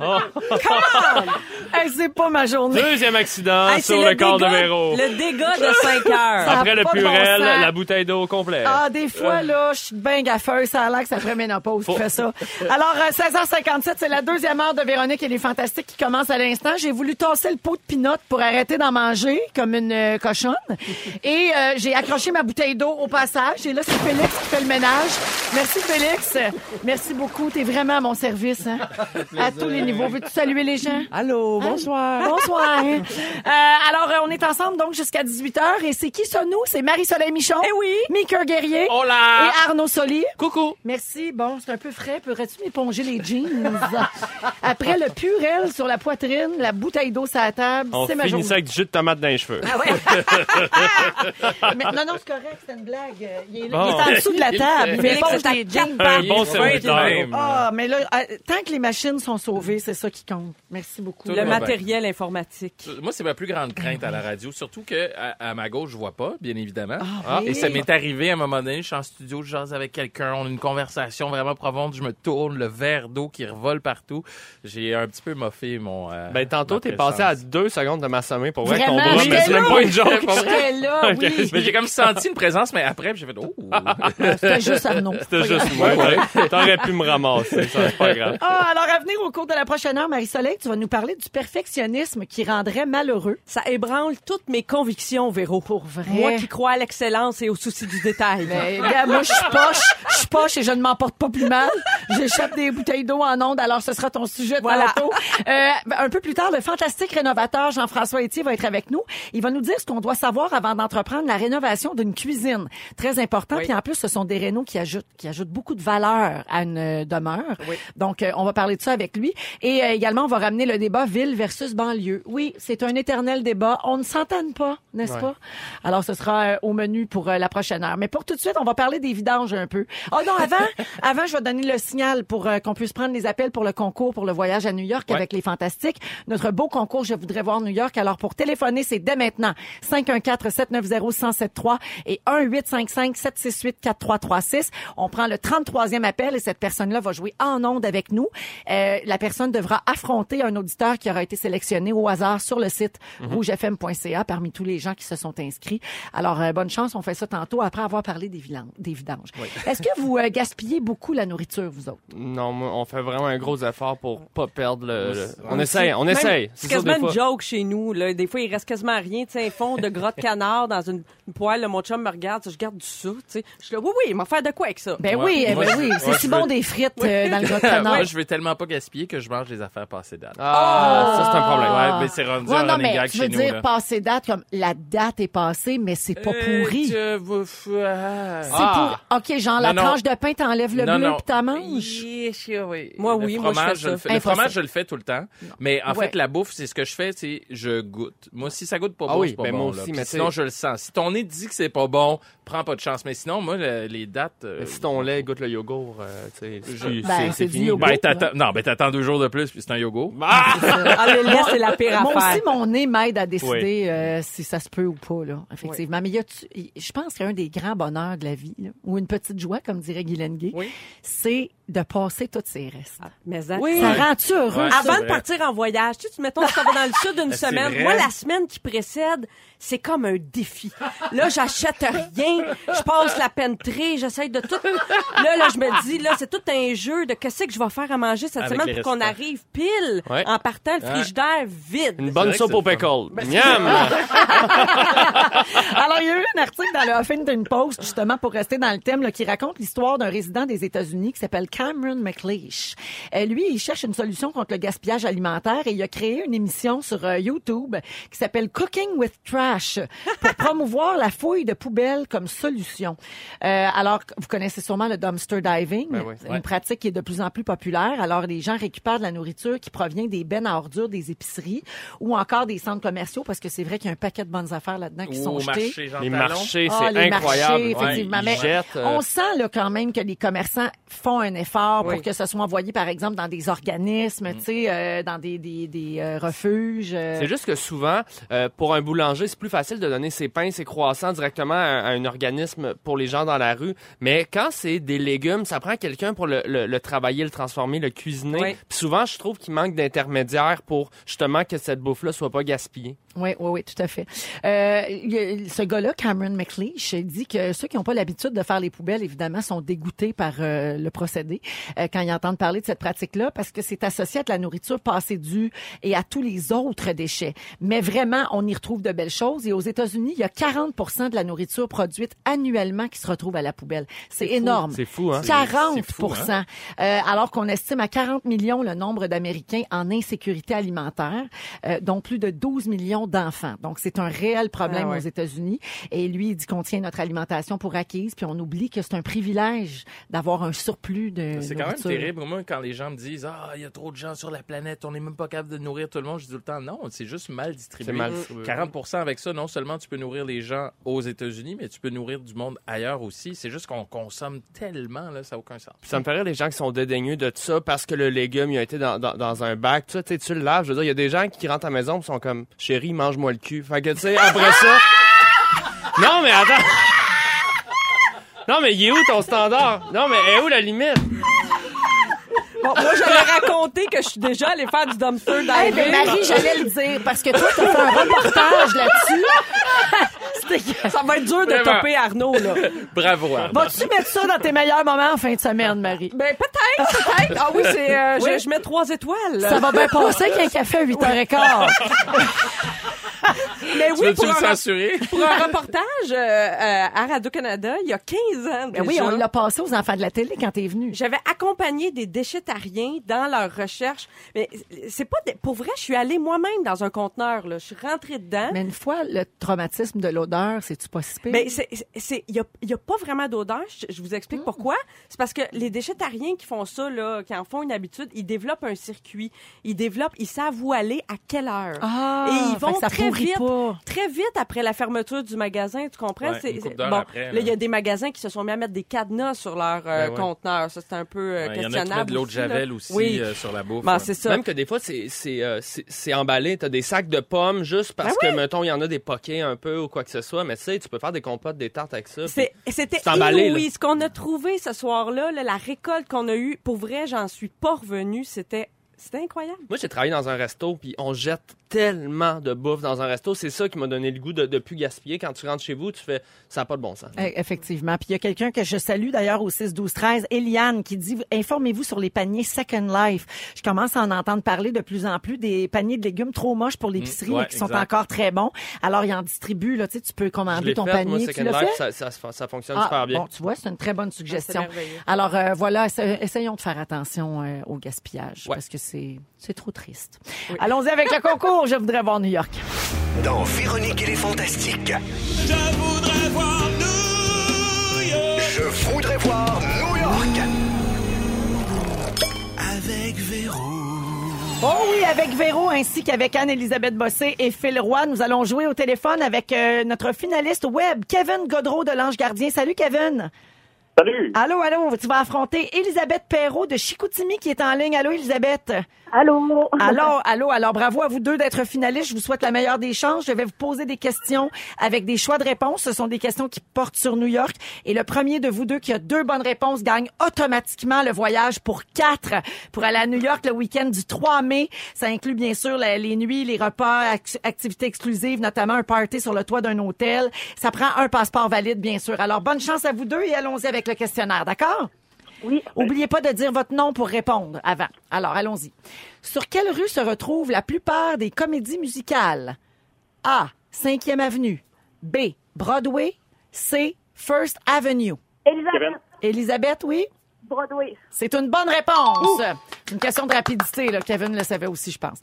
Hey, c'est pas ma journée. Deuxième accident Hey, c'est sur le, corps de dégât- Véro. Le dégât de 5 heures. Après le pas de bon purel, sens. la bouteille d'eau complète. Ah, des fois, là, je suis bien gaffeuse. Ça a l'air que ça ferait ménopause qui fait ça. Alors, euh, 16h57, c'est la deuxième heure de Véronique et les Fantastiques qui commence à l'instant. J'ai voulu tasser le pot de pinot pour arrêter d'en manger comme une euh, cochonne. Et euh, j'ai accroché ma bouteille d'eau au passage. Et là, c'est Félix qui fait le ménage. Merci, Félix. Merci beaucoup. T'es vraiment à mon service, hein? À tous les niveaux. Veux-tu saluer les gens? Allô, bonsoir. Bonsoir. Euh, alors, euh, on est ensemble donc jusqu'à 18h. Et c'est qui ça, nous? C'est Marie-Soleil Michon. Eh oui. Mika Guerrier. Hola. Et Arnaud Soli. Coucou. Merci. Bon, c'est un peu frais. Pourrais-tu m'éponger les jeans? Après le purel sur la poitrine, la bouteille d'eau sur la table, On c'est ma journée. ça avec du jus de tomate dans les cheveux. Ah ouais. Mais non, non, c'est correct, c'est une blague. Il est, là, Bon. il est en dessous de la table. Il m'éponge c'est à les jeans. Un bon serviteur. Ah, mais là, euh, tant que les machines sont sauvées, c'est ça qui compte. Merci beaucoup. Le va bien. matériel informatique. Moi, c'est ma plus grande crainte à la radio, surtout que à, à ma gauche, je vois pas, bien évidemment. Ah, oui. Et ça m'est arrivé à un moment donné, je suis en studio, je jase avec quelqu'un, on a une conversation vraiment profonde, je me tourne, le verre d'eau qui revole partout. J'ai un petit peu moffé mon. euh, Ben, tantôt, t'es passé à deux secondes de m'assommer pour vrai avec ton bras, mais c'est même pas une joke. Là, oui. Mais j'ai comme senti une présence, mais après, j'ai fait oh. C'était juste Arnaud. C'était juste moi, ouais. T'aurais pu me ramasser, ça, c'est pas grave. Ah, alors à venir au cours de la prochaine heure, Marie-Soleil, tu vas nous parler du perfectionnisme qui rendrait malheureux. Ça ébranle toutes mes convictions, Véro. Pour vrai? Moi qui crois à l'excellence et au souci du détail. Ben, regarde, moi, je suis poche, je suis poche et je ne m'en porte pas plus mal. J'échappe des bouteilles d'eau en ondes, alors ce sera ton sujet de Voilà. tantôt. Euh, ben, un peu plus tard, le fantastique rénovateur Jean-François Etier va être avec nous. Il va nous dire ce qu'on doit savoir avant d'entreprendre la rénovation d'une cuisine. Très important. Oui. Puis en plus, ce sont des rénaux qui ajoutent, qui ajoutent beaucoup de valeur à une euh, demeure. Oui. Donc, euh, on va parler de ça avec lui. Et euh, également, on va ramener le débat ville versus banlieue. Oui, c'est un éternel débat. On ne s'entend pas, n'est-ce pas? Alors, ce sera euh, au menu pour euh, la prochaine heure. Mais pour tout de suite, on va parler des vidanges un peu. Oh non, avant, avant, je vais donner le signal pour euh, qu'on puisse prendre les appels pour le concours pour le voyage à New York Ouais. avec les Fantastiques. Notre beau concours, je voudrais voir New York. Alors, pour téléphoner, c'est dès maintenant. 514-790-1073 et 1-855-768-4336. On prend le 33e appel et cette personne-là va jouer en onde avec nous. Euh, la personne devra affronter un auditeur qui aura été sélectionné au hasard sur le site rougefm.ca parmi tous les gens qui se sont inscrits. Alors, euh, bonne chance. On fait ça tantôt après avoir parlé des, des vidanges. Est-ce que vous euh, gaspillez beaucoup la nourriture, vous autres? Non, moi, on fait vraiment un gros effort pour pas perdre le... le- On essaye, on essaye. C'est quasiment une joke chez nous. Là. Des fois, il reste quasiment rien. Tu sais, un fond de gras de canard dans une, une poêle. Là, mon chum me regarde. Je garde du ça. tu sais. Je suis là, oui, oui, il m'a fait de quoi avec ça? Ben Ouais. oui, ben oui. C'est si bon des frites euh, dans le gras de canard. Moi, je veux tellement pas gaspiller que je mange les affaires passées date. Ah, ça, c'est un problème. Ouais, mais c'est rendu Ouais, un non, running mais gag tu chez veux nous. dire là. passer date comme la date est passée, mais c'est pas Euh, pourri. tu veux- ah. C'est Ah. pour. OK, genre la Non, non. tranche de pain, t'enlèves le Non, bleu non. puis t'en manges? Oui. Moi, Le oui, moi, je fais fromage, ça. le fais- Le Impossible. fromage, je le fais tout le temps. Mais en Ouais. fait, la bouffe, c'est ce que je fais, c'est je goûte. Moi, si ça goûte pas Ah bon, oui, c'est pas ben bon. moi là. aussi, Puis mais sinon, tu je le sens. Si ton nez dit que c'est pas bon, prends pas de chance. Mais sinon, moi, le- les dates... euh, si ton lait goûte le yogourt, euh, tu sais, c'est- Ben, c'est- c'est c'est du fini. yogourt. Ben, t'attends, non, ben, t'attends deux jours de plus, puis c'est un yogourt. Ah! Ah, le lait, c'est la pire Moi affaire. aussi, mon nez m'aide à décider euh, si ça se peut ou pas, là, effectivement. Mais il y a, tu- je pense qu'un des grands bonheurs de la vie, là, ou une petite joie, comme dirait Guy Lenguet, Oui. c'est de passer tous ces restes. Mais ça- Ça rend-tu heureux? Ouais, Avant de partir en voyage, tu sais, tu mettons, tu vas dans le sud d'une C'est semaine. vrai. Moi, la semaine qui précède, c'est comme un défi. Là, j'achète rien, je passe la pentrée, j'essaie de tout. Là, là, je me dis, là, c'est tout un jeu de qu'est-ce que je vais faire à manger cette Avec semaine pour qu'on. Arrive pile Ouais. en partant le frigidaire vide. Une bonne soupe au le pickle. Miam! Alors, il y a eu un article dans le Huffington Post, justement, pour rester dans le thème, là, qui raconte l'histoire d'un résident des États-Unis qui s'appelle Cameron McLeish. Euh, lui, il cherche une solution contre le gaspillage alimentaire et il a créé une émission sur euh, YouTube qui s'appelle Cooking with Trash pour promouvoir la fouille de poubelles comme solution. Euh, alors, vous connaissez sûrement le dumpster diving. Ben oui. Une pratique qui est de plus en plus populaire. Alors, les gens récupèrent de la nourriture qui provient des bennes à ordures des épiceries ou encore des centres commerciaux parce que c'est vrai qu'il y a un paquet de bonnes affaires là-dedans qui sont au jetées. marché Jean Les marchés, Ah, c'est les incroyable. marchés, effectivement. Ouais, Mais jettent, euh, On sent là, quand même que les commerçants font un effort Oui. pour que ce soit envoyé, par exemple, dans des organismes, tu sais, euh, dans des, des, des euh, refuges. euh. C'est juste que souvent, euh, pour un boulanger, c'est plus facile de donner ses pains, ses croissants directement à, à un organisme pour les gens dans la rue. Mais quand c'est des légumes, ça prend quelqu'un pour le, le- le travailler, le transformer, le cuisiner. Oui. Puis souvent, je trouve qu'il manque d'intermédiaires pour justement que cette bouffe-là soit pas gaspillée. Oui, oui, oui, tout à fait. Euh, ce gars-là, Cameron McLeish, dit que ceux qui n'ont pas l'habitude de faire les poubelles, évidemment, sont dégoûtés par euh, le procédé euh, quand ils entendent parler de cette pratique-là, parce que c'est associé à de la nourriture passée due et à tous les autres déchets. Mais vraiment, on y retrouve de belles choses. Et aux États-Unis, il y a 40 de la nourriture produite annuellement qui se retrouve à la poubelle. C'est énorme. C'est fou, hein? 40 C'est fou, hein? Alors qu'on estime à 40 millions le nombre d'Américains en insécurité alimentaire, euh, dont plus de 12 millions d'enfants. Donc, c'est un réel problème Ah ouais. aux États-Unis. Et lui, il dit qu'on tient notre alimentation pour acquise, puis on oublie que c'est un privilège d'avoir un surplus de C'est quand même terrible. Moi, quand les gens me disent Ah, il y a trop de gens sur la planète, on n'est même pas capable de nourrir tout le monde, je dis tout le temps non, c'est juste mal distribué. C'est mal distribué. 40 avec ça, non seulement tu peux nourrir les gens aux États-Unis, mais tu peux nourrir du monde ailleurs aussi. C'est juste qu'on consomme tellement, là, ça n'a aucun sens. Puis ça me fait rire les gens qui sont dédaigneux de ça parce que le légume il a été dans, dans, dans un bac. Tu sais, tu sais, tu le laves. Je veux dire, il y a des gens qui rentrent à la maison et sont comme chérie, mange-moi le cul. Fait que tu sais, après ça. Non mais attends. Non mais il est où ton standard? Non mais est où la limite? Bon, moi, j'allais raconter que je suis déjà allée faire du dumpster diving. Hey, mais Marie, j'allais le dire, parce que toi, tu as fait un reportage là-dessus. Ça va être dur de Vraiment. topper Arnaud, là. Bravo, Arnaud. Vas-tu mettre ça dans tes meilleurs moments en fin de semaine, Marie? Ben, peut-être, peut-être. Ah oui, c'est, euh, je- Je, mets trois étoiles. Ça va bien passer avec un café à 8h15. Mais Tu oui, pour un, censurer? pour un reportage euh, euh, à Radio-Canada, il y a 15 ans Ben oui, déjà. on l'a passé aux enfants de la télé quand t'es venu. J'avais accompagné des déchétariens dans leur recherche. Mais c'est pas pour vrai, je suis allée moi-même dans un conteneur là, je suis rentrée dedans. Mais une fois, le traumatisme de l'odeur, c'est-tu pas si pire? Ben, il y a, il y a pas vraiment d'odeur. Je, je vous explique pourquoi. C'est parce que les déchétariens qui font ça, là, qui en font une habitude, ils développent un circuit. Ils développent, ils savent où aller, à quelle heure. Ah, Et ils vont ça très vite, pas. très vite après la fermeture du magasin, tu comprends? Ouais, une bon, après, là, il y a des magasins qui se sont mis à mettre des cadenas sur leur euh, Ben ouais. conteneurs. Ça, c'est un peu euh, Ouais, Il y en a qui questionnable. mettent de l'eau de. Javel aussi Oui. euh, sur la bouffe. Ben, là. c'est ça. Même que des fois, c'est c'est euh, c'est- c'est emballé. T'as des sacs de pommes juste parce Ben que, mettons, il y en a des poquets un peu ou quoi que ce soit. Mais tu sais, tu peux faire des compotes, des tartes avec ça. C'est- C'était C'est emballé, inouï. Ce qu'on a trouvé ce soir-là, là, la récolte qu'on a eue, pour vrai, j'en suis pas revenue. C'était, c'était incroyable. Moi, j'ai travaillé dans un resto, puis on jette tellement de bouffe dans un resto. C'est ça qui m'a donné le goût de, de plus gaspiller. Quand tu rentres chez vous, tu fais ça n'a pas de bon sens. Eh, Effectivement. Puis il y a quelqu'un que je salue d'ailleurs au 6 12 13, Eliane, qui dit informez-vous sur les paniers Second Life. Je commence à en entendre parler de plus en plus des paniers de légumes trop moches pour l'épicerie, Mmh, ouais, mais qui sont encore très bons. Alors ils en distribuent là, tu sais, tu peux commander ton fait, panier. moi, tu Life, fait? ça, ça, ça fonctionne Ah, super bien. Bon, tu vois, c'est une très bonne suggestion. merveilleux. Alors euh, voilà, essa- essayons de faire attention euh, au gaspillage Ouais. parce que c'est trop triste. Allons-y avec le concours. Je voudrais voir New York. Dans Véronique et les Fantastiques. Je voudrais voir New York Je voudrais voir New York. avec Véro. Oh oui, avec Véro ainsi qu'avec Anne-Élisabeth Bossé et Phil Roy, nous allons jouer au téléphone avec euh, notre finaliste web, Kevin Godreau de l'Ange Gardien. Salut Kevin. Salut. Allô, allô, tu vas affronter Elisabeth Perrault de Chicoutimi qui est en ligne. Allô, Elisabeth. Allô. Allô, allô, alors bravo à vous deux d'être finalistes. Je vous souhaite la meilleure des chances. Je vais vous poser des questions avec des choix de réponses. Ce sont des questions qui portent sur New York. Et le premier de vous deux qui a deux bonnes réponses gagne automatiquement le voyage pour quatre pour aller à New York le week-end du 3 mai. Ça inclut bien sûr les nuits, les repas, ac- activités exclusives, notamment un party sur le toit d'un hôtel. Ça prend un passeport valide, bien sûr. Alors bonne chance à vous deux et allons-y avec le questionnaire, d'accord? Oui. Oubliez pas de dire votre nom pour répondre avant. Alors, allons-y. Sur quelle rue se retrouvent la plupart des comédies musicales? A. 5e Avenue. B. Broadway. C. First Avenue. Elisabeth. Elisabeth, oui? Broadway. C'est une bonne réponse. Une question de rapidité, là. Kevin le savait aussi, je pense.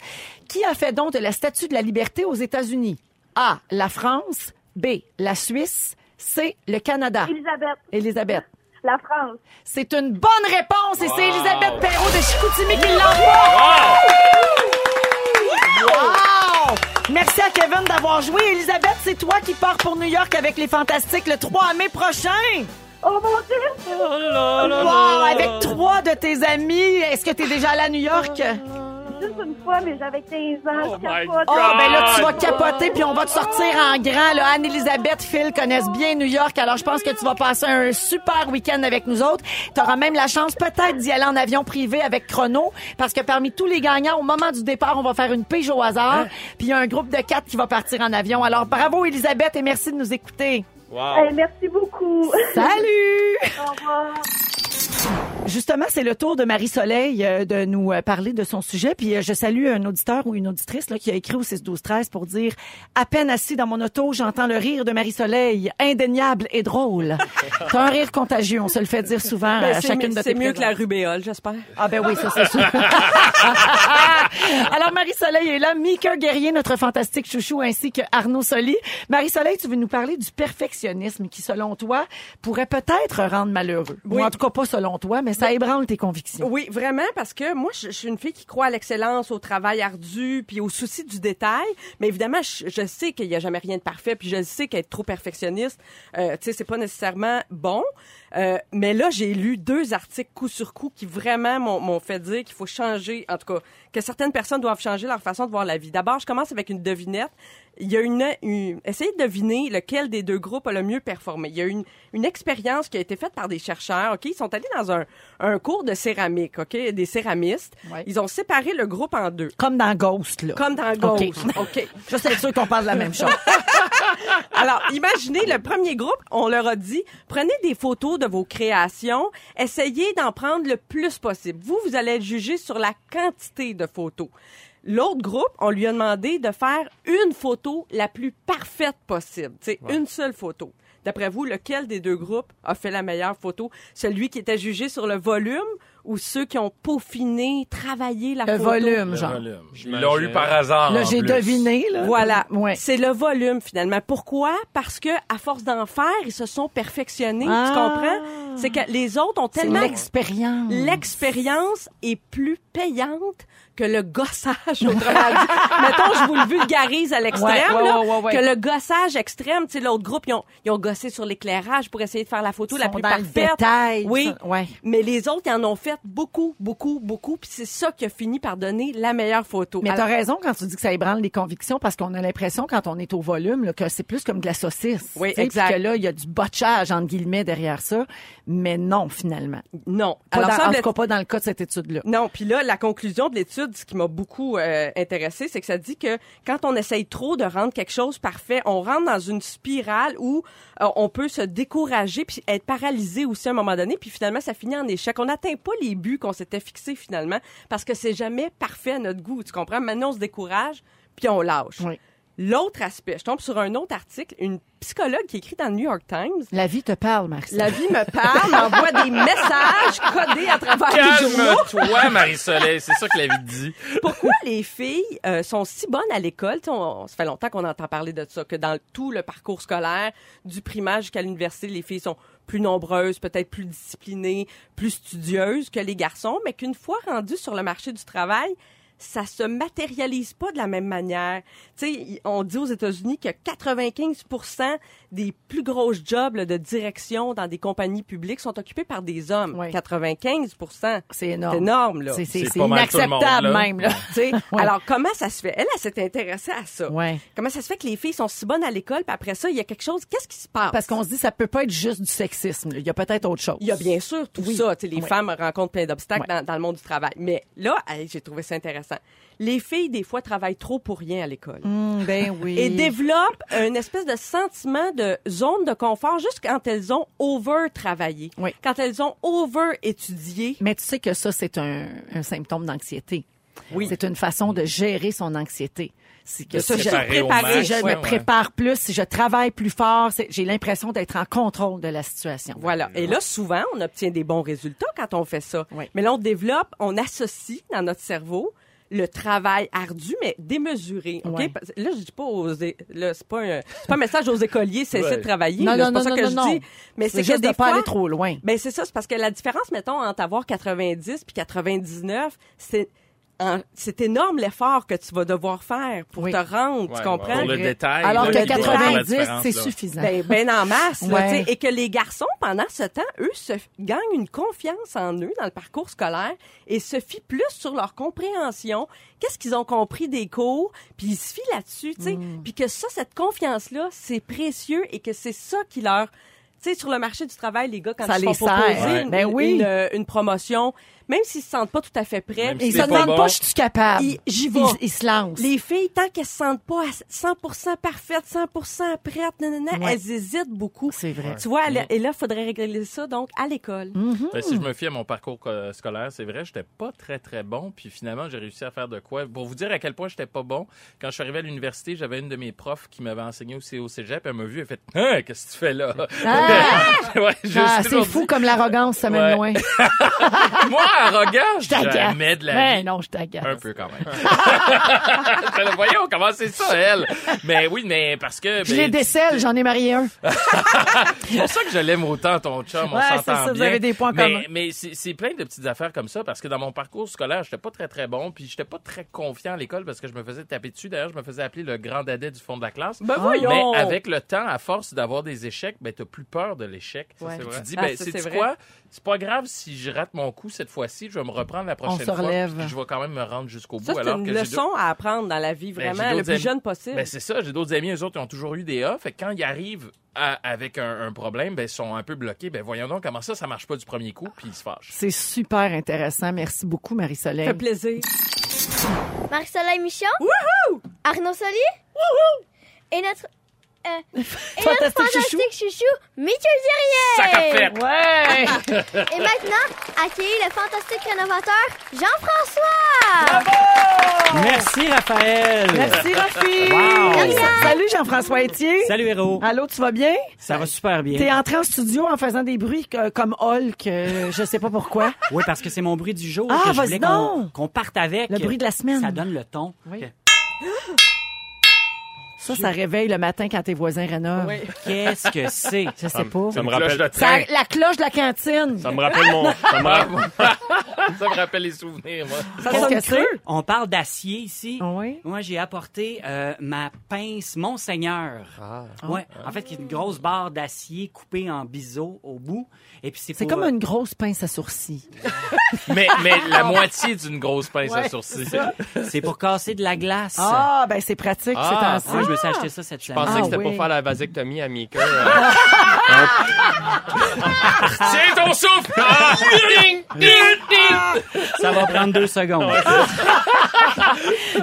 Qui a fait don de la Statue de la Liberté aux États-Unis? A. La France. B. La Suisse. C. Le Canada. Elisabeth. Elisabeth. La France. C'est une bonne réponse et c'est Elisabeth Perrault de Chicoutimi qui l'emporte. Wow! Merci à Kevin d'avoir joué. Elisabeth, c'est toi qui pars pour New York avec les Fantastiques le 3 mai prochain. Oh mon Dieu! Wow! Avec trois de tes amis. Est-ce que tu es déjà allé à New York? Juste une fois, mais j'avais 15 ans. Oh je my capote. Oh, ben là, tu vas capoter, puis on va te sortir en grand. Là. Anne-Elisabeth, Phil connaissent bien New York, alors je pense que tu vas passer un super week-end avec nous autres. Tu auras même la chance peut-être d'y aller en avion privé avec Chrono, parce que parmi tous les gagnants, au moment du départ, on va faire une pige au hasard, puis il y a un groupe de quatre qui va partir en avion. Alors bravo, Elisabeth, et merci de nous écouter. Wow. Eh, merci beaucoup. Salut! Au revoir. Justement, c'est le tour de Marie-Soleil euh, de nous euh, parler de son sujet. Puis euh, je salue un auditeur ou une auditrice là, qui a écrit au 6-12-13 pour dire « À peine assis dans mon auto, j'entends le rire de Marie-Soleil, indéniable et drôle. » T'as un rire contagieux, on se le fait dire souvent Ben, à chacune de tes C'est mieux que la rubéole, j'espère. Ah ben oui, ça c'est sûr. Alors Marie-Soleil est là, Mika Guerrier, notre fantastique chouchou, ainsi que Arnaud Soli. Marie-Soleil, tu veux nous parler du perfectionnisme qui, selon toi, pourrait peut-être rendre malheureux. Oui. Ou en tout cas pas selon toi, mais ça ébranle tes convictions. Oui, vraiment, parce que moi, je, je suis une fille qui croit à l'excellence, au travail ardu, puis au souci du détail. Mais évidemment, je, je sais qu'il y a jamais rien de parfait, puis je sais qu'être trop perfectionniste, euh, tu sais, c'est pas nécessairement bon. Euh, mais là, j'ai lu deux articles coup sur coup qui vraiment m'ont m'ont fait dire qu'il faut changer, en tout cas, que certaines personnes doivent changer leur façon de voir la vie. D'abord, je commence avec une devinette. Il y a une, une essayez de deviner lequel des deux groupes a le mieux performé. Il y a une, une expérience qui a été faite par des chercheurs. Ok, ils sont allés dans un, un cours de céramique. Ok, des céramistes. Ouais. Ils ont séparé le groupe en deux, Comme dans Ghost, là. comme dans. Ghost. Ok. Je suis sûr qu'on parle de la même chose. Alors, imaginez le premier groupe, on leur a dit, prenez des photos de vos créations, essayez d'en prendre le plus possible. Vous, vous allez être jugé sur la quantité de photos. L'autre groupe, on lui a demandé de faire une photo la plus parfaite possible. C'est une seule photo. D'après vous, lequel des deux groupes a fait la meilleure photo? Celui qui était jugé sur le volume ou ceux qui ont peaufiné, travaillé la Le photo? volume, Le genre. volume. Ils l'ont eu par hasard. Là, j'ai deviné, là. Voilà, Ouais. c'est le volume finalement. Pourquoi? Parce que à force d'en faire, ils se sont perfectionnés. Ah. Tu comprends? C'est que les autres ont C'est tellement l'expérience. l'expérience est plus payante que le gossage. Autrement dit, mettons, je vous le vulgarise à l'extrême, Ouais, ouais, ouais, que le gossage extrême. Tu sais, l'autre groupe, ils ont, ils ont gossé sur l'éclairage pour essayer de faire la photo Ils la plus dans parfaite. détail, Oui. ça, ouais. Mais les autres, ils en ont fait beaucoup, beaucoup, beaucoup. Puis c'est ça qui a fini par donner la meilleure photo. Mais t'as raison quand tu dis que ça ébranle les convictions parce qu'on a l'impression quand on est au volume là, que c'est plus comme de la saucisse. Oui, exact. Que là, il y a du botchage entre guillemets derrière ça. Mais non, finalement. non. Pas Alors, dans- en semble tout cas, pas dans le cas de cette étude-là. Non, puis là, la conclusion de l'étude, ce qui m'a beaucoup euh, intéressé, c'est que ça dit que quand on essaye trop de rendre quelque chose parfait, on rentre dans une spirale où euh, on peut se décourager puis être paralysé aussi à un moment donné, puis finalement, ça finit en échec. On n'atteint pas les buts qu'on s'était fixés finalement parce que c'est jamais parfait à notre goût. Tu comprends? Maintenant, on se décourage puis on lâche. Oui. L'autre aspect, je tombe sur un autre article, une psychologue qui écrit dans le New York Times. La vie te parle, Marcel. La vie me parle, m'envoie des messages codés à travers les journaux. Calme-toi, Marie-Soleil. C'est ça que la vie dit. pourquoi les filles euh, sont si bonnes à l'école? Tu sais, On, on- ça fait longtemps qu'on entend parler de ça, que dans tout le parcours scolaire, du primaire jusqu'à l'université, les filles sont plus nombreuses, peut-être plus disciplinées, plus studieuses que les garçons, mais qu'une fois rendues sur le marché du travail, ça se matérialise pas de la même manière. Tu sais, on dit aux États-Unis que 95 des plus grosses jobs là, de direction dans des compagnies publiques sont occupés par des hommes. Oui. 95 C'est C'est énorme. énorme, là. C'est, monde, inacceptable là. même. Là. Tu sais, Ouais. Alors, comment ça se fait? Elle, elle s'est intéressée à ça. Ouais. Comment ça se fait que les filles sont si bonnes à l'école, puis après ça, il y a quelque chose. Qu'est-ce qui se passe? Parce qu'on se dit ça peut pas être juste du sexisme. Il y a peut-être autre chose. Il y a bien sûr tout ça. Tu sais, les femmes rencontrent plein d'obstacles Ouais. dans, dans le monde du travail. Mais là, j'ai trouvé ça intéressant. Les filles, des fois, travaillent trop pour rien à l'école. Hum, ben oui. Et développent une espèce de sentiment de zone de confort juste quand elles ont over-travaillé. Oui. Quand elles ont over-étudié. Mais tu sais que ça, c'est un, un symptôme d'anxiété. Oui. C'est une façon de gérer son anxiété. C'est que si je, préparer je ouais, me ouais. prépare plus, si je travaille plus fort, j'ai l'impression d'être en contrôle de la situation. Voilà. Et là, souvent, on obtient des bons résultats quand on fait ça. Oui. Mais là, on développe, on associe dans notre cerveau le travail ardu, mais démesuré. OK? Ouais. Là, je dis pas aux, là, c'est pas un, c'est pas un message aux écoliers, c'est Ouais. de travailler. Non, là, non, c'est pas non, ça non, que non, je non. dis. Mais C'est c'est que juste des de pas fois, aller trop loin. ben c'est ça, c'est parce que la différence, mettons, entre avoir 90 puis 99, c'est c'est énorme l'effort que tu vas devoir faire pour Oui. te rendre, Ouais, tu comprends? Pour le détail. Alors là, que le il faut faire la 90, différence, c'est suffisant. Ben, ben en masse, là, Ouais. tu sais, et que les garçons, pendant ce temps, eux, se gagnent une confiance en eux dans le parcours scolaire et se fient plus sur leur compréhension, qu'est-ce qu'ils ont compris des cours, puis ils se fient là-dessus, tu sais, Mm. puis que ça, cette confiance-là, c'est précieux et que c'est ça qui leur... Tu sais, sur le marché du travail, les gars, quand Ça ils les se font proposer sert. une, Ben oui. une, une promotion, même s'ils se sentent pas tout à fait prêts, Même ils se pas demandent bon. pas, je suis capable. Ils- j'y vais. Ils, ils se lancent. les filles, tant qu'elles se sentent pas à 100% parfaites, 100% prêtes, nanana, Ouais. elles hésitent beaucoup. C'est vrai. Tu vois, et là, il faudrait régler ça donc à l'école. Ben, si je me fie à mon parcours co- scolaire, c'est vrai, j'étais pas très très bon, puis finalement j'ai réussi à faire de quoi? Pour vous dire à quel point j'étais pas bon, quand je suis arrivé à l'université, j'avais une de mes profs qui m'avait enseigné aussi au cégep, elle m'a vu, elle fait "Hein, qu'est-ce que tu fais là Ah! Ouais, Ah, c'est fou comme l'arrogance, ça mène Ouais. loin. Moi, arrogant, Je t'agace. jamais de la Ben vie. non, je t'agace. Un peu quand même. Là, Voyons comment c'est ça, elle? Mais oui, mais parce que. Je ben, les décèle, j'en ai marié un. C'est pour ça que je l'aime autant, ton chum. On Ouais, c'est s'entend ça, vous bien. avez des points mais, communs. Mais c'est plein de petites affaires comme ça parce que dans mon parcours scolaire, j'étais pas très très bon, puis j'étais pas très confiant à l'école parce que je me faisais taper dessus. D'ailleurs, je me faisais appeler le grand dadais du fond de la classe. Ben voyons! Mais avec le temps, à force d'avoir des échecs, ben t'as plus peur de l'échec. Ouais. Tu dis, Ah, ben ça, c'est quoi? C'est pas grave si je rate mon coup cette fois-ci, je vais me reprendre la prochaine se fois. relève. puis Je vais quand même me rendre jusqu'au bout. Ça, c'est une que leçon à apprendre dans la vie, Ben, vraiment, j'ai le plus amis- jeune possible. ben, c'est ça. J'ai d'autres amis, eux autres, qui ont toujours eu des A. Fait que quand ils arrivent à- avec un, un problème, ben, ils sont un peu bloqués. Ben, voyons donc comment ça, ça marche pas du premier coup, puis ils se fâchent. C'est super intéressant. Merci beaucoup, Marie-Soleil. Ça fait plaisir. Marie-Soleil Michon? Arnaud Soli. Et notre, euh, Fantastique chouchou. fantastique chouchou. Ça qu'a fait. Ouais! Et maintenant, accueillez le fantastique rénovateur, Jean-François. Merci, Raphaël. Merci, Rafi. Wow. Salut, Jean-François Etier. Salut, Héros. Allô, tu vas bien? Ça va super T'es bien. entré en studio en faisant des bruits que- comme Hulk, euh, je sais pas pourquoi. Oui, parce que c'est mon bruit du jour Ah, que je vas-y voulais donc. qu'on qu'on parte avec. Le bruit de la semaine. Ça donne le ton. Oui. Ça, ça réveille le matin quand tes voisins rénovent. Qu'est-ce que c'est? Je sais pas. Ça me Cloche rappelle, Ça- la cloche de la cantine. ça me rappelle mon, ça me rappelle- Ça me rappelle les souvenirs, moi. Ça Qu'est-ce sonne que creux. On parle d'acier ici. Ah oui? Moi, j'ai apporté euh, ma pince Monseigneur. Ouais. En fait, qui est une grosse barre d'acier coupée en biseau au bout. Et puis c'est pour, comme euh, une grosse pince à sourcils. Mais, mais la moitié d'une grosse pince à sourcils. c'est pour casser de la glace. Ah, ben c'est pratique, Ah, c'est Moi, je me suis acheté ça cette Je semaine. pensais Ah, que c'était oui. pour faire la vasectomie à Mika. euh. Tiens ton souffle! Ah! Ça va prendre deux secondes.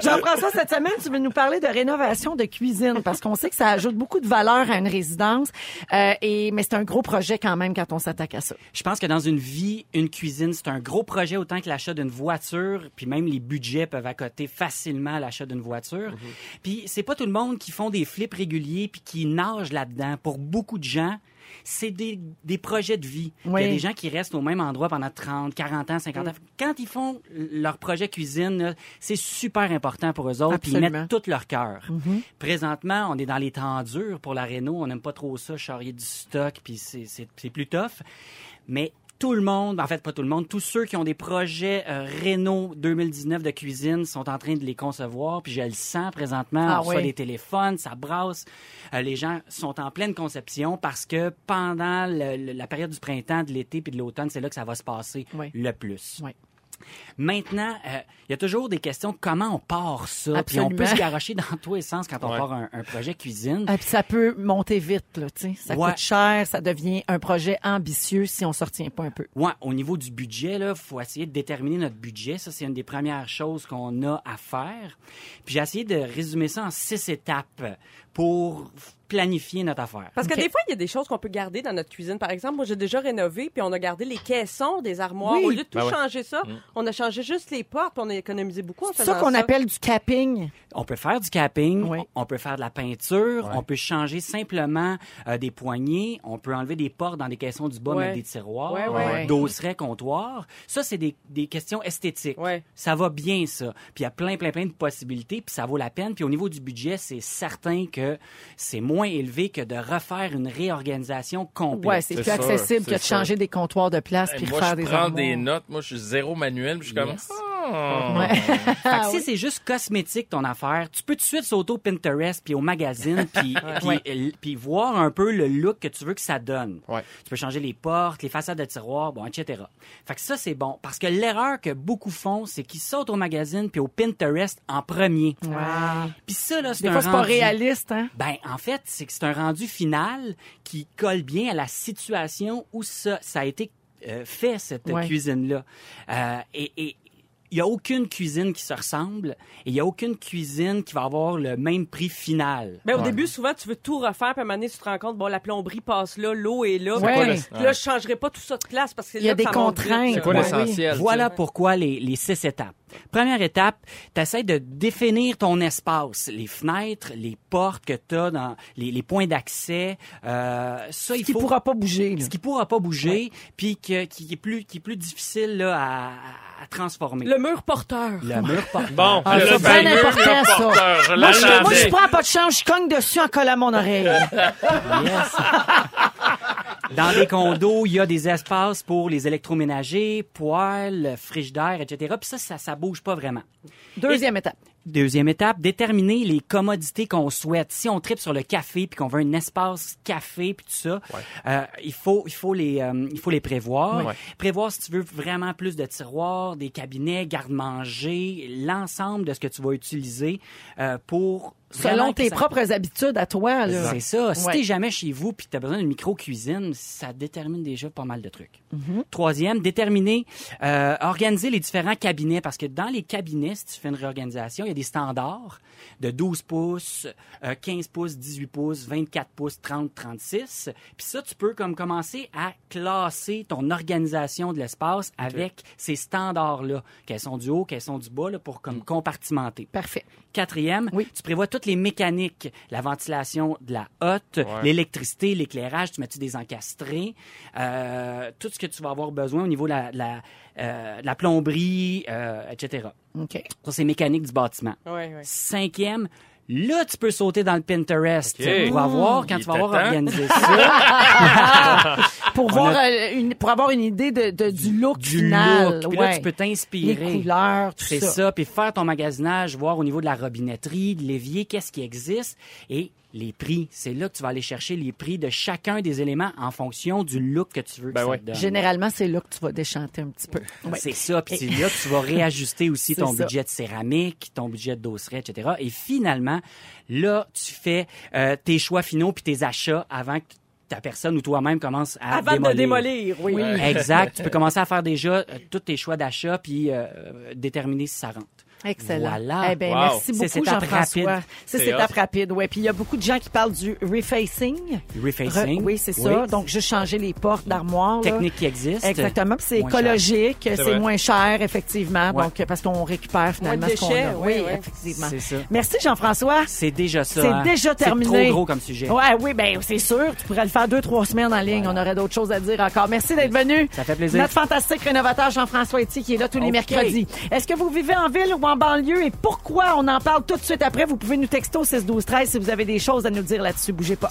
Jean-François, cette semaine, tu veux nous parler de rénovation de cuisine parce qu'on sait que ça ajoute beaucoup de valeur à une résidence. Euh, et, mais c'est un gros projet quand même quand on s'attaque à ça. Je pense que dans une vie, une cuisine, c'est un gros projet autant que l'achat d'une voiture, puis même les budgets peuvent accoter facilement l'achat d'une voiture. Puis c'est pas tout le monde qui font des flips réguliers puis qui nagent là-dedans. Pour beaucoup de gens, c'est des, des projets de vie. Oui. Il y a des gens qui restent au même endroit pendant 30, 40 ans, 50 ans. Quand ils font leur projet cuisine, c'est super important pour eux autres, puis ils mettent tout leur cœur. Présentement, on est dans les temps durs pour la réno. On n'aime pas trop ça, charrier du stock, puis c'est plus tough. Mais tout le monde, en fait pas tout le monde, tous ceux qui ont des projets euh, Renault 2019 de cuisine sont en train de les concevoir, puis je le sens présentement, Ah on reçoit oui. des téléphones, ça brasse. Euh, les gens sont en pleine conception parce que pendant le- le- la période du printemps, de l'été puis de l'automne, c'est là que ça va se passer Oui. le plus. Oui. Maintenant, euh, il y a toujours des questions comment on part ça, puis on peut se garocher dans tous les sens quand on Ouais. part un, un projet cuisine. Et puis ça peut monter vite, là, tu sais. Ça Ouais. coûte cher, ça devient un projet ambitieux si on ne retient pas un peu. Ouais, au niveau du budget, là, faut essayer de déterminer notre budget. Ça, c'est une des premières choses qu'on a à faire. Puis j'ai essayé de résumer ça en six étapes pour planifier notre affaire. Parce que des fois, il y a des choses qu'on peut garder dans notre cuisine. Par exemple, moi, j'ai déjà rénové, puis on a gardé les caissons des armoires. Oui. Au lieu de tout Ben ouais. changer ça, on a changé juste les portes, puis on a économisé beaucoup C'est ça qu'on appelle du capping. On peut faire du capping, Oui. on peut faire de la peinture, on peut changer simplement euh, des poignées, on peut enlever des portes dans des caissons du bas, Ouais. mettre des tiroirs, euh, dosseraient, comptoirs. Ça, c'est des, des questions esthétiques. Ça va bien, ça. Puis il y a plein, plein, plein de possibilités, puis ça vaut la peine. Puis au niveau du budget, c'est certain que c'est moins élevé que de refaire une réorganisation complète. Ouais, c'est plus sûr, accessible que de sûr. changer des comptoirs de place Hey, puis moi, refaire je des prends armoires. des notes. Moi, je suis zéro manuel. puis Je suis comme... Yes. Ah. Ouais. Fait que Ah si c'est juste cosmétique ton affaire, tu peux tout de suite sauter au Pinterest puis au magazine puis puis, voir un peu le look que tu veux que ça donne. Ouais. Tu peux changer les portes, les façades de tiroirs, bon, etc. Fait que ça c'est bon parce que l'erreur que beaucoup font, c'est qu'ils sautent au magazine puis au Pinterest en premier. Ah. Puis ça là, c'est Des un fois, c'est pas rendu- réaliste, hein? ben, en fait, c'est que c'est un rendu final qui colle bien à la situation où ça, ça a été euh, fait, cette Ouais. cuisine-là. Euh, et, et il y a aucune cuisine qui se ressemble et il y a aucune cuisine qui va avoir le même prix final. Ben, au Ouais. début, souvent, tu veux tout refaire, puis à un moment donné, tu te rends compte, bon, la plomberie passe là, l'eau est là. Ouais. Puis là, je changerai pas tout ça de place parce que c'est Il y a là des contraintes. C'est quoi l'essentiel? Voilà pourquoi les, les six étapes. Première étape, tu essaies de définir ton espace, les fenêtres, les portes que tu as, dans les, les points d'accès. Euh, ça, Ce il qui faut... pourra pas bouger, là. ce qui pourra pas bouger, puis qui est plus qui est plus difficile là, à, à transformer. Le mur porteur. Le mur porteur. Bon, Ah, le fameux bien important, mur ça. porteur, je Moi, je, moi, je prends pas de chance, je cogne dessus en collant mon oreille. Yes. Dans les condos, il y a des espaces pour les électroménagers, poêles, frigidaires, etc. Puis ça, ça, ça bouge pas vraiment. Deuxième étape. Deuxième étape, déterminer les commodités qu'on souhaite. Si on tripe sur le café puis qu'on veut un espace café puis tout ça, euh, il faut il faut les euh, il faut les prévoir. Ouais. Prévoir si tu veux vraiment plus de tiroirs, des cabinets, garde-manger, l'ensemble de ce que tu vas utiliser euh, pour Selon tes ça- propres habitudes à toi, c'est ça. Si Ouais. t'es jamais chez vous puis que t'as besoin d'une micro-cuisine, ça détermine déjà pas mal de trucs. Mm-hmm. Troisième, déterminer, euh, organiser les différents cabinets parce que dans les cabinets, si tu fais une réorganisation, il y a des standards de 12 pouces, euh, 15 pouces, 18 pouces, 24 pouces, 30, 36. Puis ça, tu peux comme commencer à classer ton organisation de l'espace avec ces standards-là. Quels sont du haut, quels sont du bas, là, pour comme compartimenter. Parfait. Quatrième, Oui. tu prévois toutes les mécaniques, la ventilation de la hotte, l'électricité, l'éclairage, tu mets-tu des encastrés, euh, tout ce que tu vas avoir besoin au niveau de la, de la, euh, de la plomberie, euh, etc. OK. Ça, c'est mécanique du bâtiment. Ouais, ouais. Cinquième, là, tu peux sauter dans le Pinterest OK. pour avoir, quand Il tu vas avoir temps. organisé ça, Pour, On voir, a- euh, une, pour avoir une idée de, de- du look du final. look. Puis là, tu peux Les t'inspirer. couleurs, tout C'est ça. ça. Puis faire ton magasinage, voir au niveau de la robinetterie, de l'évier, qu'est-ce qui existe et les prix. C'est là que tu vas aller chercher les prix de chacun des éléments en fonction du look que tu veux que Ben ça ouais. te donne. Généralement, c'est là que tu vas déchanter un petit peu. Ouais. C'est ça. Puis c'est là que tu vas réajuster aussi ton ça. budget de céramique, ton budget de dosseret, etc. Et finalement, là, tu fais euh, tes choix finaux puis tes achats avant que ta personne ou toi-même commence à Avant démolir. de démolir, oui. Exact. tu peux commencer à faire déjà euh, tous tes choix d'achat puis euh, déterminer si ça rentre. Excellent. Voilà. Eh ben, Wow. merci C'est beaucoup, étape Jean-François. rapide. C'est cette étape rapide, ouais. Puis il y a beaucoup de gens qui parlent du refacing. Refacing? Re- oui, c'est ça. Donc, juste changer les portes d'armoire. là. technique qui existe. Exactement. Puis c'est écologique, c'est moins cher, effectivement. Ouais. Donc, parce qu'on récupère finalement Moins ce qu'on a. oui, Oui, oui. effectivement. C'est ça. Merci, Jean-François. C'est déjà ça. C'est hein. déjà terminé. C'est trop gros comme sujet. Ouais, oui, ben c'est sûr. Tu pourrais le faire deux, trois semaines en ligne. On aurait d'autres choses à dire encore. Merci d'être venu. Ça fait plaisir. Notre fantastique rénovateur Jean-François Etier qui est là tous les mercredis. Est-ce que vous vivez en ville? Ou en banlieue et pourquoi? On en parle tout de suite après. Vous pouvez nous texter au 6 12 13 si vous avez des choses à nous dire là-dessus. Bougez pas.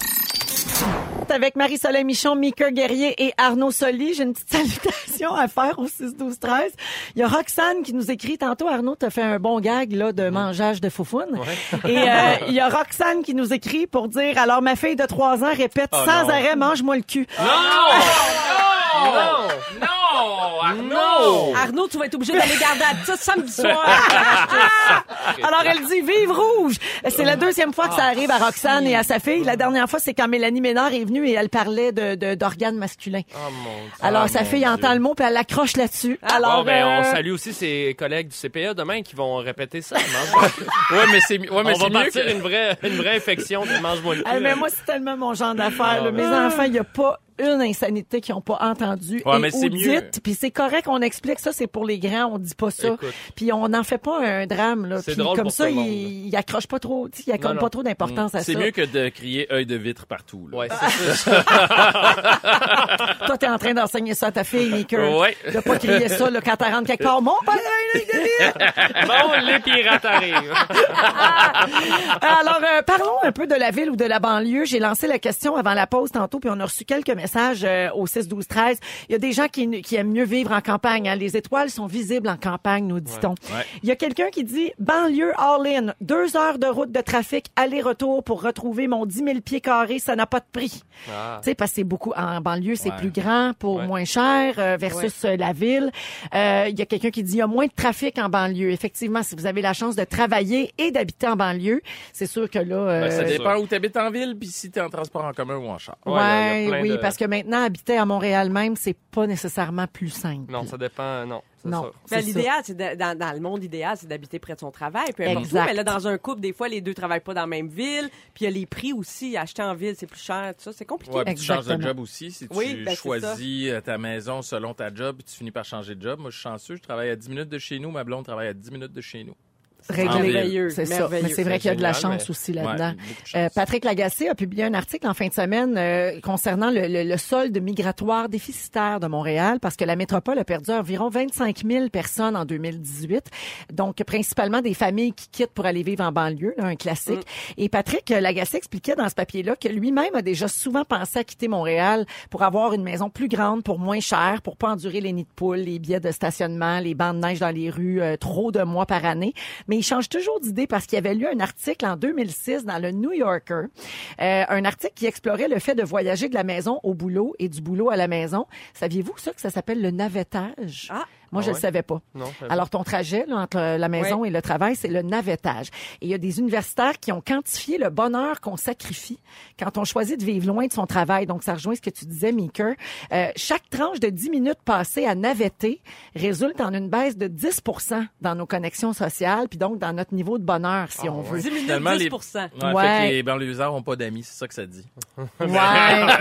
Avec Marie-Soleil Michon, Mika Guerrier et Arnaud Soli. J'ai une petite salutation à faire au 6 12 13 Il y a Roxane qui nous écrit tantôt. Arnaud t'a fait un bon gag là, de mangeage de foufoune. Et euh, il y a Roxane qui nous écrit pour dire alors ma fille de 3 ans répète sans non. arrêt mange-moi le cul. Non! Non! Non! Arnaud! Oh! Arnaud, tu vas être obligé d'aller garder à ça samedi soir. Alors, elle dit Vive rouge. C'est la deuxième fois que ça arrive à Roxane et à sa fille. La dernière fois, c'est quand Mélanie Ménard est venue et elle parlait de, de- d'organes masculins. Oh mon Dieu. Alors, Ah, sa fille entend le mot puis elle l'accroche là-dessus. Alors, Bon, ben, on euh, salue aussi ses collègues du CPA demain qui vont répéter ça. Ouais, mais c'est, ouais, mais on va c'est mieux partir que... une vraie, une vraie infection mais moi, c'est tellement mon genre d'affaires. Ah. Mes enfants, il n'y a pas une insanité qu'ils n'ont pas entendue Ouais, et mais c'est ou mieux. dite. Puis c'est correct, on explique ça, c'est pour les grands, on dit pas ça. Écoute. Puis on n'en fait pas un drame. Là. Puis drôle comme pour ça, tout le monde, il, il accroche pas trop, tu sais, il accorde Non, pas trop d'importance à ça. C'est mieux que de crier œil de vitre partout. Là. Ouais, c'est ça. Toi, t'es en train d'enseigner ça à ta fille, Maker. Ouais. De pas crier ça là, quand elle rentre quelque part. Mon père, il est bon, les pirates arrivent. Alors, euh, parlons un peu de la ville ou de la banlieue. J'ai lancé la question avant la pause tantôt, puis on a reçu quelques messages euh, au 6, 12, 13. Il y a des gens qui, qui aiment mieux vivre en campagne. Hein. Les étoiles sont visibles en campagne, nous dit-on. Ouais. Il y a quelqu'un qui dit banlieue all-in, deux heures de route de trafic aller-retour pour retrouver mon 10 000 pieds carrés, ça n'a pas de prix. Ah. Tu sais, parce que c'est beaucoup en banlieue, c'est Ouais. plus grand pour Ouais. moins cher euh, versus euh, la ville. Euh, Il y a quelqu'un qui dit il y a moins de trafic en banlieue. Effectivement, si vous avez la chance de travailler et d'habiter en banlieue, c'est sûr que là. euh, Ben, ça c'est dépend où tu habites en ville, puis si tu es en transport en commun ou en char. Ouais, oui, de- parce que maintenant habiter à Montréal même, c'est pas nécessairement plus simple. Non, ça dépend, non. Ben, l'idéal, c'est de- dans, dans le monde idéal, c'est d'habiter près de son travail, peu importe où. Exact. Mais là, dans un couple, des fois, les deux travaillent pas dans la même ville. Puis il y a les prix aussi. Acheter en ville, c'est plus cher. Tout ça, c'est compliqué. Ouais, puis tu changes de Exactement. job aussi. Si tu Oui, ben, c'est choisis euh, ta maison selon ta job, puis tu finis par changer de job. Moi, je suis chanceux, je travaille à 10 minutes de chez nous. Ma blonde travaille à 10 minutes de chez nous. Réglé. Merveilleux, C'est ça. Mais c'est vrai qu'il y a de la chance mais- aussi là-dedans. Euh, Patrick Lagacé a publié un article en fin de semaine euh, concernant le, le- le solde migratoire déficitaire de Montréal parce que la métropole a perdu environ 25 000 personnes en 2018. Donc, principalement des familles qui quittent pour aller vivre en banlieue, là, un classique. Et Patrick Lagacé expliquait dans ce papier-là que lui-même a déjà souvent pensé à quitter Montréal pour avoir une maison plus grande, pour moins cher, pour pas endurer les nids de poules, les billets de stationnement, les bancs de neige dans les rues, euh, trop de mois par année. Mais il change toujours d'idée parce qu'il avait lu un article en 2006 dans le New Yorker, euh, un article qui explorait le fait de voyager de la maison au boulot et du boulot à la maison. Saviez-vous ça que ça s'appelle le navettage? Ah. Moi, je Ah le ouais? savais pas. Non. Alors, ton trajet là, entre la maison et le travail, c'est le navettage. Et il y a des universitaires qui ont quantifié le bonheur qu'on sacrifie quand on choisit de vivre loin de son travail. Donc, ça rejoint ce que tu disais, Meeker. Euh, chaque tranche de 10 minutes passées à navetter résulte en une baisse de 10% dans nos connexions sociales, puis donc dans notre niveau de bonheur, si on veut. 10 minutes, Finalement, 10 les- Ouais, Ouais. Fait que les banlieusards ont pas d'amis, c'est ça que ça dit. Ouais. ben,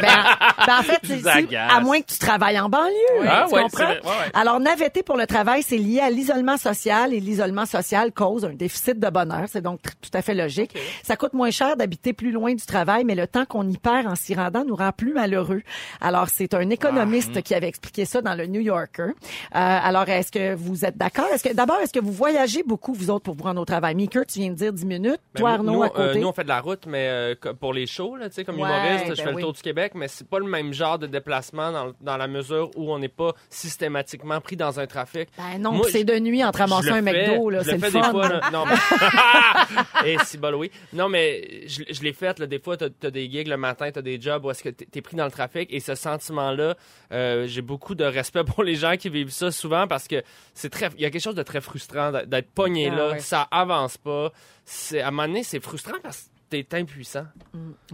ben, en fait, c'est à moins que tu travailles en banlieue. Ah, tu ouais, comprends? Ouais, ouais. Alors, navetter pour le travail, c'est lié à l'isolement social et l'isolement social cause un déficit de bonheur. C'est donc tout à fait logique. Ça coûte moins cher d'habiter plus loin du travail, mais le temps qu'on y perd en s'y rendant nous rend plus malheureux. Alors, c'est un économiste qui avait expliqué ça dans le New Yorker. Euh, alors, est-ce que vous êtes d'accord? Est-ce que, d'abord, est-ce que vous voyagez beaucoup, vous autres, pour vous rendre au travail? Meeker, tu viens de dire 10 minutes. Ben, Toi, Arnaud, nous, à côté. euh, nous, on fait de la route, mais euh, pour les shows, là, tu sais, comme Ouais, humoriste, je ben fais oui. le tour du Québec, mais c'est pas le même genre de déplacement dans, dans la mesure où on n'est pas systématiquement pris dans un trafic. Ben non, Moi, c'est de nuit entre Je ramasser le un McDo, là, c'est le le fun. des fois, là. Non, mais... Et si bol, oui. Non, mais je, je l'ai fait, là. Des fois, t'as as des gigs le matin, t'as des jobs où est-ce que t'es pris dans le trafic. Et ce sentiment-là, euh, j'ai beaucoup de respect pour les gens qui vivent ça souvent parce que c'est très, il y a quelque chose de très frustrant d'être- d'être pogné Ah là. ouais. Ça avance pas. C'est, à un moment donné, c'est frustrant parce que t'es impuissant.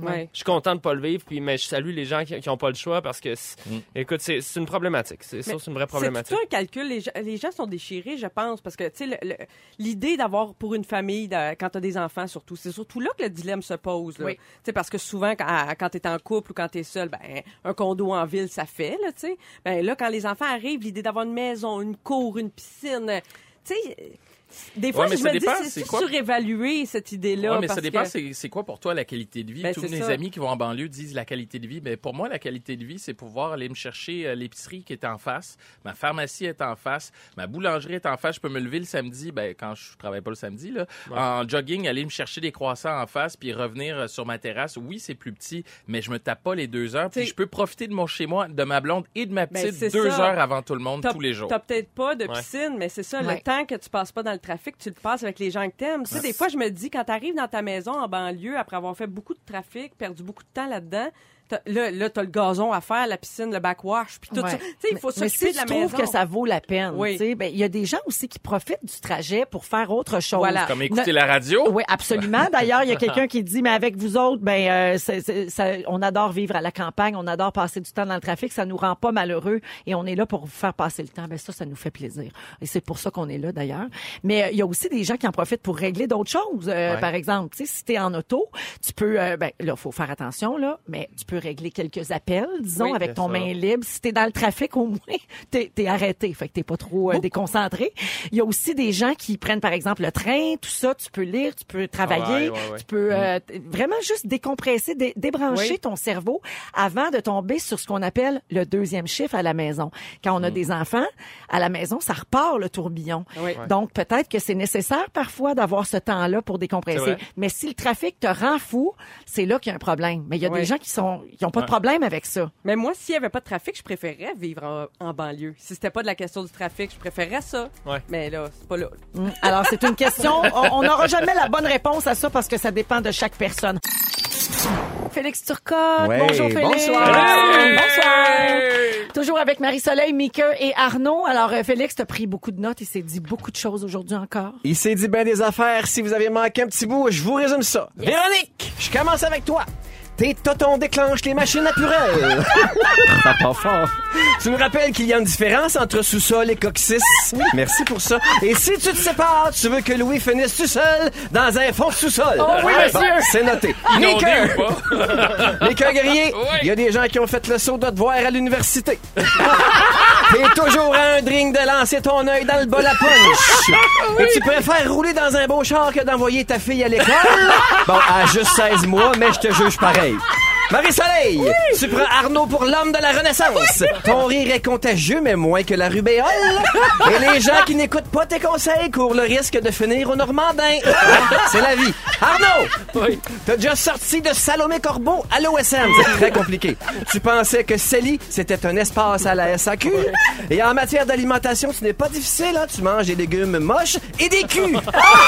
Ouais. Je suis content de pas le vivre, puis, mais je salue les gens qui, qui ont pas le choix parce que, c'est- Mm. écoute, c'est c'est une problématique. C'est ça, c'est une vraie C'est problématique. tout un calcul? Les gens, les gens sont déchirés, je pense, parce que, tu sais, l'idée d'avoir pour une famille, de- quand tu as des enfants surtout, c'est surtout là que le dilemme se pose. Là. Oui. Tu sais, parce que souvent, quand, quand tu es en couple ou quand tu es seul, ben, un condo en ville, ça fait, là, tu sais. Ben, là, quand les enfants arrivent, l'idée d'avoir une maison, une cour, une piscine, tu sais, des fois, Ouais, mais je ça me dépend, c'est c'est quoi? surévaluer cette idée-là? Ouais, mais ça dépend, que- c'est quoi pour toi la qualité de vie? Ben, Tous mes ça. amis qui vont en banlieue disent la qualité de vie. Mais pour moi, la qualité de vie, c'est pouvoir aller me chercher euh, l'épicerie qui est en face, ma pharmacie est en face, ma boulangerie est en face. Je peux me lever le samedi, ben, quand je travaille pas le samedi, là, en jogging, aller me chercher des croissants en face, puis revenir euh, sur ma terrasse. Oui, c'est plus petit, mais je me tape pas les deux heures. Puis je peux profiter de mon chez-moi, de ma blonde et de ma Ben, petite deux ça. heures avant tout le monde, tous les jours. T'as peut-être pas de Ouais. piscine, mais c'est ça, Ouais. le temps que tu passes pas dans le trafic, tu le passes avec les gens que t'aimes. Tu sais, des fois, je me dis, quand t'arrives dans ta maison en banlieue, après avoir fait beaucoup de trafic, perdu beaucoup de temps là-dedans, là, là, t'as le gazon à faire, la piscine, le backwash, puis tout Ouais. ça. Tu sais, il faut Mais- mais s'occuper si de la tu trouves maison. que ça vaut la peine, Oui. tu sais, ben, il y a des gens aussi qui profitent du trajet pour faire autre chose. Voilà. Comme écouter Ne- la radio. Oui, absolument. D'ailleurs, il y a quelqu'un qui dit, mais avec vous autres, ben, euh, c'est- c'est- ça- on adore vivre à la campagne, on adore passer du temps dans le trafic, ça nous rend pas malheureux et on est là pour vous faire passer le temps. Ben ça, ça nous fait plaisir. Et c'est pour ça qu'on est là d'ailleurs. Mais euh, il y a aussi des gens qui en profitent pour régler d'autres choses. Euh, Ouais. Par exemple, tu sais, si t'es en auto, tu peux, euh, ben là, faut faire attention là, mais tu peux régler quelques appels, disons, Oui, avec ton ça. main libre. Si t'es dans le trafic, au moins, t'es es arrêté. Fait que t'es pas trop euh, déconcentré. Il y a aussi des gens qui prennent, par exemple, le train, tout ça. Tu peux lire, tu peux travailler, Ouais, ouais, ouais. tu peux euh, t- vraiment juste décompresser, dé- débrancher Oui. ton cerveau avant de tomber sur ce qu'on appelle le deuxième chiffre à la maison. Quand on a des enfants, à la maison, ça repart le tourbillon. Oui. Donc, peut-être que c'est nécessaire parfois d'avoir ce temps-là pour décompresser. Mais si le trafic te rend fou, c'est là qu'il y a un problème. Mais il y a Oui. des gens qui sont, qui ont pas de problème avec ça. Mais moi, s'il y avait pas de trafic, je préférerais vivre en, en banlieue. Si c'était pas de la question du trafic, je préférerais ça. Ouais. Mais là, c'est pas là. Mm. Alors, c'est une question. On on n'aura jamais la bonne réponse à ça parce que ça dépend de chaque personne. Félix Turcotte. Ouais, bonjour Félix. bonsoir. Bonsoir. Toujours avec Marie-Soleil, Mika et Arnaud. Alors, euh, Félix, t'as pris beaucoup de notes. Il s'est dit beaucoup de choses aujourd'hui encore. Il s'est dit bien des affaires. Si vous avez manqué un petit bout, je vous résume ça. Véronique, je commence avec toi. Tes totons déclenchent les machines naturelles. Ça part fort. Tu me rappelles qu'il y a une différence entre sous-sol et coccyx? Merci pour ça. Et si tu te sépares, tu veux que Louis finisse tout seul dans un fond sous-sol. Oh oui, monsieur. c'est noté. Inondé ou pas? Les cœurs guerriers, Oui. il y a des gens qui ont fait le saut de te voir à l'université. T'es toujours à un drink de lancer ton œil dans le bol à punch. Et tu préfères rouler dans un beau char que d'envoyer ta fille à l'école? Bon, à juste 16 mois, mais je te juge pareil. Marie-Soleil, tu prends Arnaud pour l'homme de la Renaissance. Ton rire est contagieux, mais moins que la rubéole. Et les gens qui n'écoutent pas tes conseils courent le risque de finir au Normandin. C'est la vie. Arnaud, t'as déjà sorti de Salomé Corbeau à l'OSM. C'est très compliqué. Tu pensais que Célie, c'était un espace à la SAQ. Et en matière d'alimentation, ce n'est pas difficile. Hein? Tu manges des légumes moches et des culs.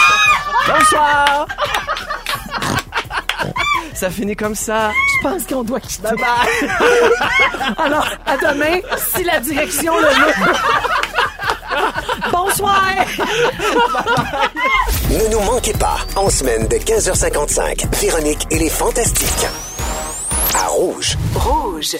Bonsoir. Ça finit comme ça. Je pense qu'on doit quitter. Bye bye. Alors, à demain, si la direction le veut. Bonsoir. Ne nous manquez pas, en semaine de 15h55, Véronique et les Fantastiques. À Rouge. Rouge.